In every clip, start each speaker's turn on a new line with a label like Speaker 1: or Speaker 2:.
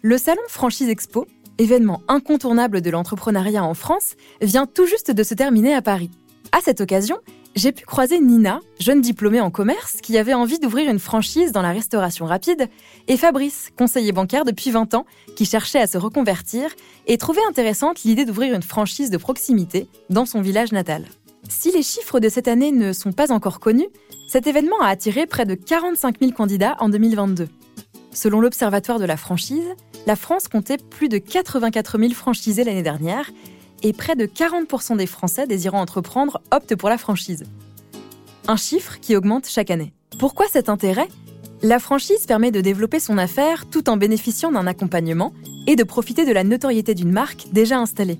Speaker 1: Le salon Franchise Expo, événement incontournable de l'entrepreneuriat en France, vient tout juste de se terminer à Paris. À cette occasion, j'ai pu croiser Nina, jeune diplômée en commerce, qui avait envie d'ouvrir une franchise dans la restauration rapide, et Fabrice, conseiller bancaire depuis 20 ans, qui cherchait à se reconvertir et trouvait intéressante l'idée d'ouvrir une franchise de proximité dans son village natal. Si les chiffres de cette année ne sont pas encore connus, cet événement a attiré près de 45 000 candidats en 2022. Selon l'Observatoire de la franchise, la France comptait plus de 84 000 franchisés l'année dernière et près de 40% des Français désirant entreprendre optent pour la franchise. Un chiffre qui augmente chaque année. Pourquoi cet intérêt? La franchise permet de développer son affaire tout en bénéficiant d'un accompagnement et de profiter de la notoriété d'une marque déjà installée.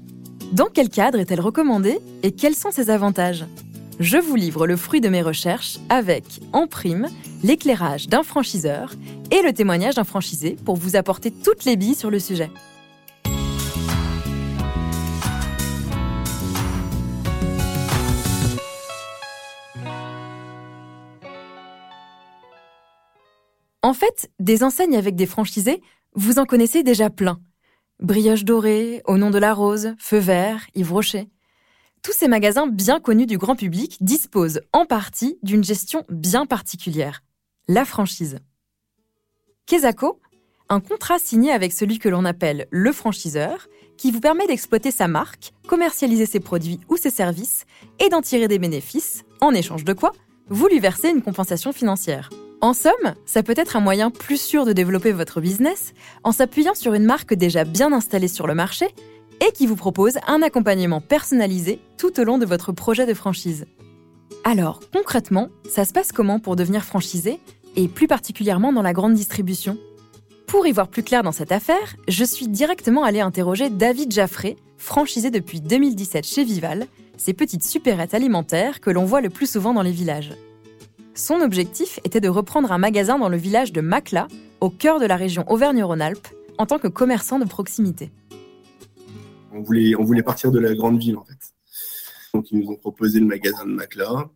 Speaker 1: Dans quel cadre est-elle recommandée et quels sont ses avantages? Je vous livre le fruit de mes recherches avec, en prime, l'éclairage d'un franchiseur et le témoignage d'un franchisé pour vous apporter toutes les billes sur le sujet. En fait, des enseignes avec des franchisés, vous en connaissez déjà plein. Brioche dorée, Au nom de la rose, Feu vert, Yves Rocher. Tous ces magasins bien connus du grand public disposent en partie d'une gestion bien particulière, la franchise. Kesako, un contrat signé avec celui que l'on appelle le franchiseur, qui vous permet d'exploiter sa marque, commercialiser ses produits ou ses services et d'en tirer des bénéfices, en échange de quoi vous lui versez une compensation financière. En somme, ça peut être un moyen plus sûr de développer votre business en s'appuyant sur une marque déjà bien installée sur le marché et qui vous propose un accompagnement personnalisé tout au long de votre projet de franchise. Alors, concrètement, ça se passe comment pour devenir franchisé et plus particulièrement dans la grande distribution? Pour y voir plus clair dans cette affaire, je suis directement allé interroger David Jaffré, franchisé depuis 2017 chez Vival, ces petites supérettes alimentaires que l'on voit le plus souvent dans les villages. Son objectif était de reprendre un magasin dans le village de Macla, au cœur de la région Auvergne-Rhône-Alpes, en tant que commerçant de proximité.
Speaker 2: On voulait, partir de la grande ville en fait. Donc ils nous ont proposé le magasin de Macla.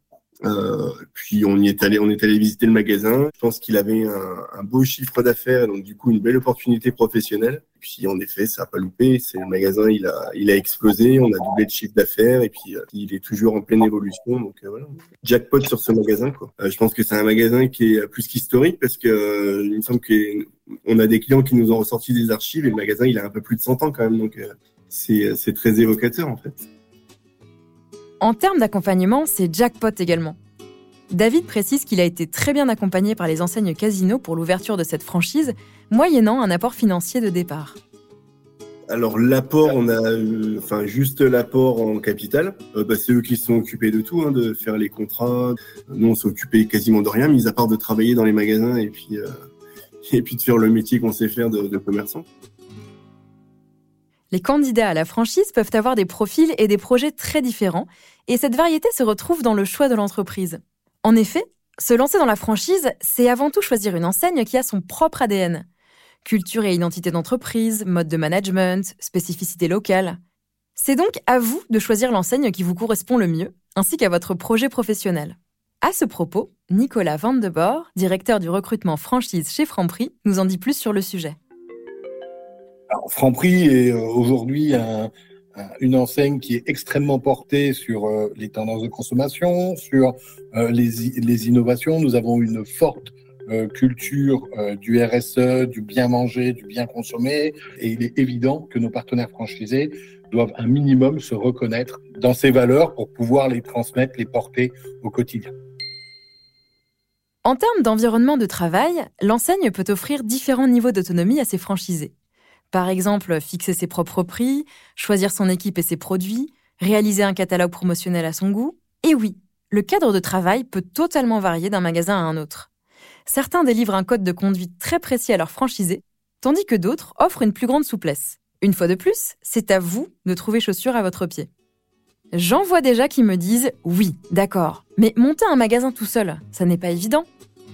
Speaker 2: Euh, puis on y est allé, on est allé visiter le magasin. Je pense qu'il avait un, beau chiffre d'affaires, donc du coup une belle opportunité professionnelle. Puis en effet, ça a pas loupé. C'est le magasin, il a, il a explosé. On a doublé de chiffre d'affaires et puis euh, il est toujours en pleine évolution. Donc euh, voilà, jackpot sur ce magasin. Quoi. je pense que c'est un magasin qui est plus qu'historique parce que il me semble qu'on a des clients qui nous ont ressorti des archives et le magasin il a un peu plus de 100 ans quand même. Donc c'est c'est très évocateur en fait.
Speaker 1: En termes d'accompagnement, c'est jackpot également. David précise qu'il a été très bien accompagné par les enseignes Casino pour l'ouverture de cette franchise, moyennant un apport financier de départ.
Speaker 2: Alors l'apport, on a, enfin juste l'apport en capital. Euh, bah, c'est eux qui se sont occupés de tout, hein, de faire les contrats. Nous, on s'est occupé quasiment de rien, mis à part de travailler dans les magasins et puis euh, et puis de faire le métier qu'on sait faire de commerçant.
Speaker 1: Les candidats à la franchise peuvent avoir des profils et des projets très différents, et cette variété se retrouve dans le choix de l'entreprise. En effet, se lancer dans la franchise, c'est avant tout choisir une enseigne qui a son propre ADN. Culture et identité d'entreprise, mode de management, spécificité locale. C'est donc à vous de choisir l'enseigne qui vous correspond le mieux, ainsi qu'à votre projet professionnel. À ce propos, Nicolas Van de directeur du recrutement franchise chez Franprix, nous en dit plus sur le sujet.
Speaker 3: Franprix est euh, aujourd'hui une enseigne qui est extrêmement portée sur euh, les tendances de consommation, sur euh, les, innovations. Nous avons une forte culture du RSE, du bien manger, du bien consommer. Et il est évident que nos partenaires franchisés doivent un minimum se reconnaître dans ces valeurs pour pouvoir les transmettre, les porter au quotidien.
Speaker 1: En termes d'environnement de travail, l'enseigne peut offrir différents niveaux d'autonomie à ses franchisés. Par exemple, fixer ses propres prix, choisir son équipe et ses produits, réaliser un catalogue promotionnel à son goût. Et oui, le cadre de travail peut totalement varier d'un magasin à un autre. Certains délivrent un code de conduite très précis à leurs franchisés, tandis que d'autres offrent une plus grande souplesse. Une fois de plus, c'est à vous de trouver chaussures à votre pied. J'en vois déjà qui me disent oui, d'accord, mais monter un magasin tout seul, ça n'est pas évident.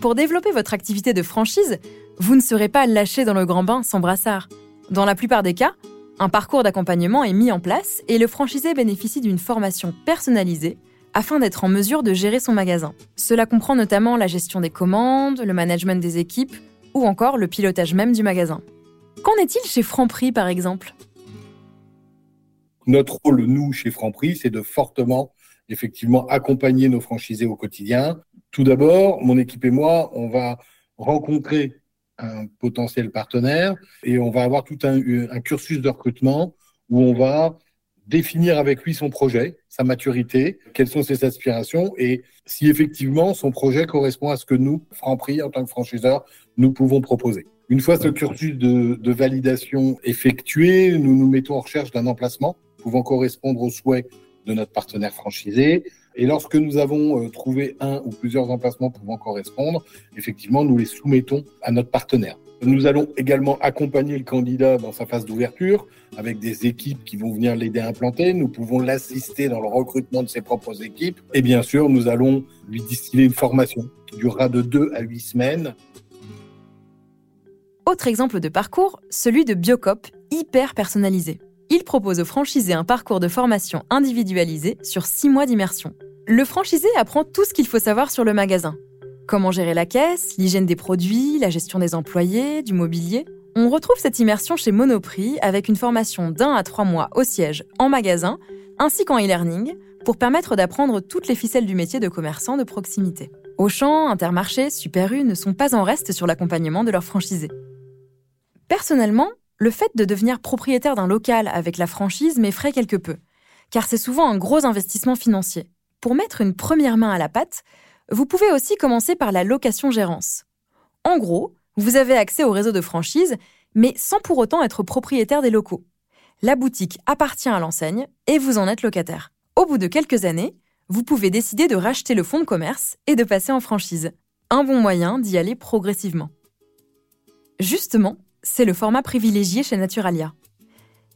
Speaker 1: Pour développer votre activité de franchise, vous ne serez pas lâché dans le grand bain sans brassard. Dans la plupart des cas, un parcours d'accompagnement est mis en place et le franchisé bénéficie d'une formation personnalisée afin d'être en mesure de gérer son magasin. Cela comprend notamment la gestion des commandes, le management des équipes ou encore le pilotage même du magasin. Qu'en est-il chez Franprix, par exemple?
Speaker 3: Notre rôle, nous, chez Franprix, c'est de fortement, effectivement, accompagner nos franchisés au quotidien. Tout d'abord, mon équipe et moi, on va rencontrer un potentiel partenaire et on va avoir tout un, un cursus de recrutement où on va définir avec lui son projet, sa maturité, quelles sont ses aspirations et si effectivement son projet correspond à ce que nous, Franprix, en tant que franchiseur, nous pouvons proposer. Une fois ce cursus de, de validation effectué, nous nous mettons en recherche d'un emplacement pouvant correspondre aux souhaits de notre partenaire franchisé. Et lorsque nous avons euh, trouvé un ou plusieurs emplacements pouvant correspondre, effectivement, nous les soumettons à notre partenaire. Nous allons également accompagner le candidat dans sa phase d'ouverture avec des équipes qui vont venir l'aider à implanter. Nous pouvons l'assister dans le recrutement de ses propres équipes. Et bien sûr, nous allons lui distiller une formation qui durera de deux à huit semaines.
Speaker 1: Autre exemple de parcours, celui de Biocop, hyper personnalisé. Il propose aux franchisés un parcours de formation individualisé sur six mois d'immersion. Le franchisé apprend tout ce qu'il faut savoir sur le magasin, Comment gérer la caisse, l'hygiène des produits, la gestion des employés, du mobilier On retrouve cette immersion chez Monoprix avec une formation d'un à trois mois au siège, en magasin, ainsi qu'en e-learning, pour permettre d'apprendre toutes les ficelles du métier de commerçant de proximité. Auchan, Intermarché, Super U ne sont pas en reste sur l'accompagnement de leurs franchisés. Personnellement, le fait de devenir propriétaire d'un local avec la franchise m'effraie quelque peu, car c'est souvent un gros investissement financier. Pour mettre une première main à la pâte, vous pouvez aussi commencer par la location-gérance. En gros, vous avez accès au réseau de franchise, mais sans pour autant être propriétaire des locaux. La boutique appartient à l'enseigne et vous en êtes locataire. Au bout de quelques années, vous pouvez décider de racheter le fonds de commerce et de passer en franchise. Un bon moyen d'y aller progressivement. Justement, c'est le format privilégié chez Naturalia.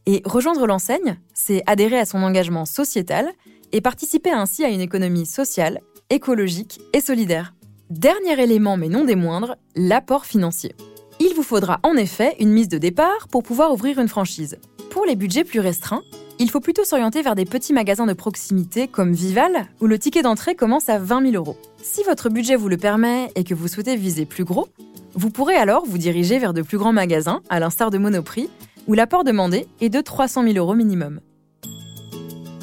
Speaker 1: Et rejoindre l'enseigne, c'est adhérer à son engagement sociétal et participer ainsi à une économie sociale écologique et solidaire. Dernier élément mais non des moindres, l'apport financier. Il vous faudra en effet une mise de départ pour pouvoir ouvrir une franchise. Pour les budgets plus restreints, il faut plutôt s'orienter vers des petits magasins de proximité comme Vival, où le ticket d'entrée commence à 20 000 euros. Si votre budget vous le permet et que vous souhaitez viser plus gros, vous pourrez alors vous diriger vers de plus grands magasins, à l'instar de Monoprix, où l'apport demandé est de 300 000 euros minimum.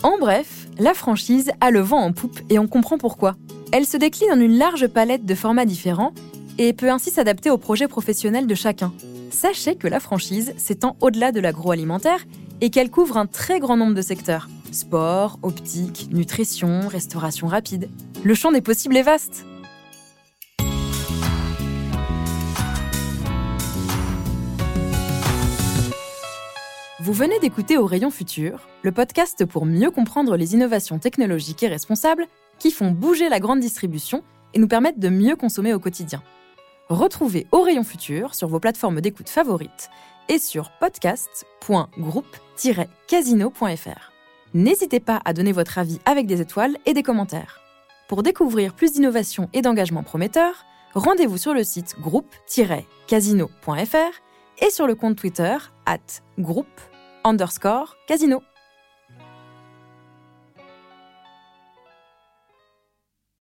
Speaker 1: En bref, la franchise a le vent en poupe et on comprend pourquoi. Elle se décline en une large palette de formats différents et peut ainsi s'adapter aux projets professionnels de chacun. Sachez que la franchise s'étend au-delà de l'agroalimentaire et qu'elle couvre un très grand nombre de secteurs. Sport, optique, nutrition, restauration rapide. Le champ des possibles est vaste. Vous venez d'écouter Au Rayon Futur, le podcast pour mieux comprendre les innovations technologiques et responsables qui font bouger la grande distribution et nous permettent de mieux consommer au quotidien. Retrouvez Au Rayon Futur sur vos plateformes d'écoute favorites et sur podcast.groupe-casino.fr. N'hésitez pas à donner votre avis avec des étoiles et des commentaires. Pour découvrir plus d'innovations et d'engagements prometteurs, rendez-vous sur le site groupe-casino.fr et sur le compte Twitter at groupe underscore casino.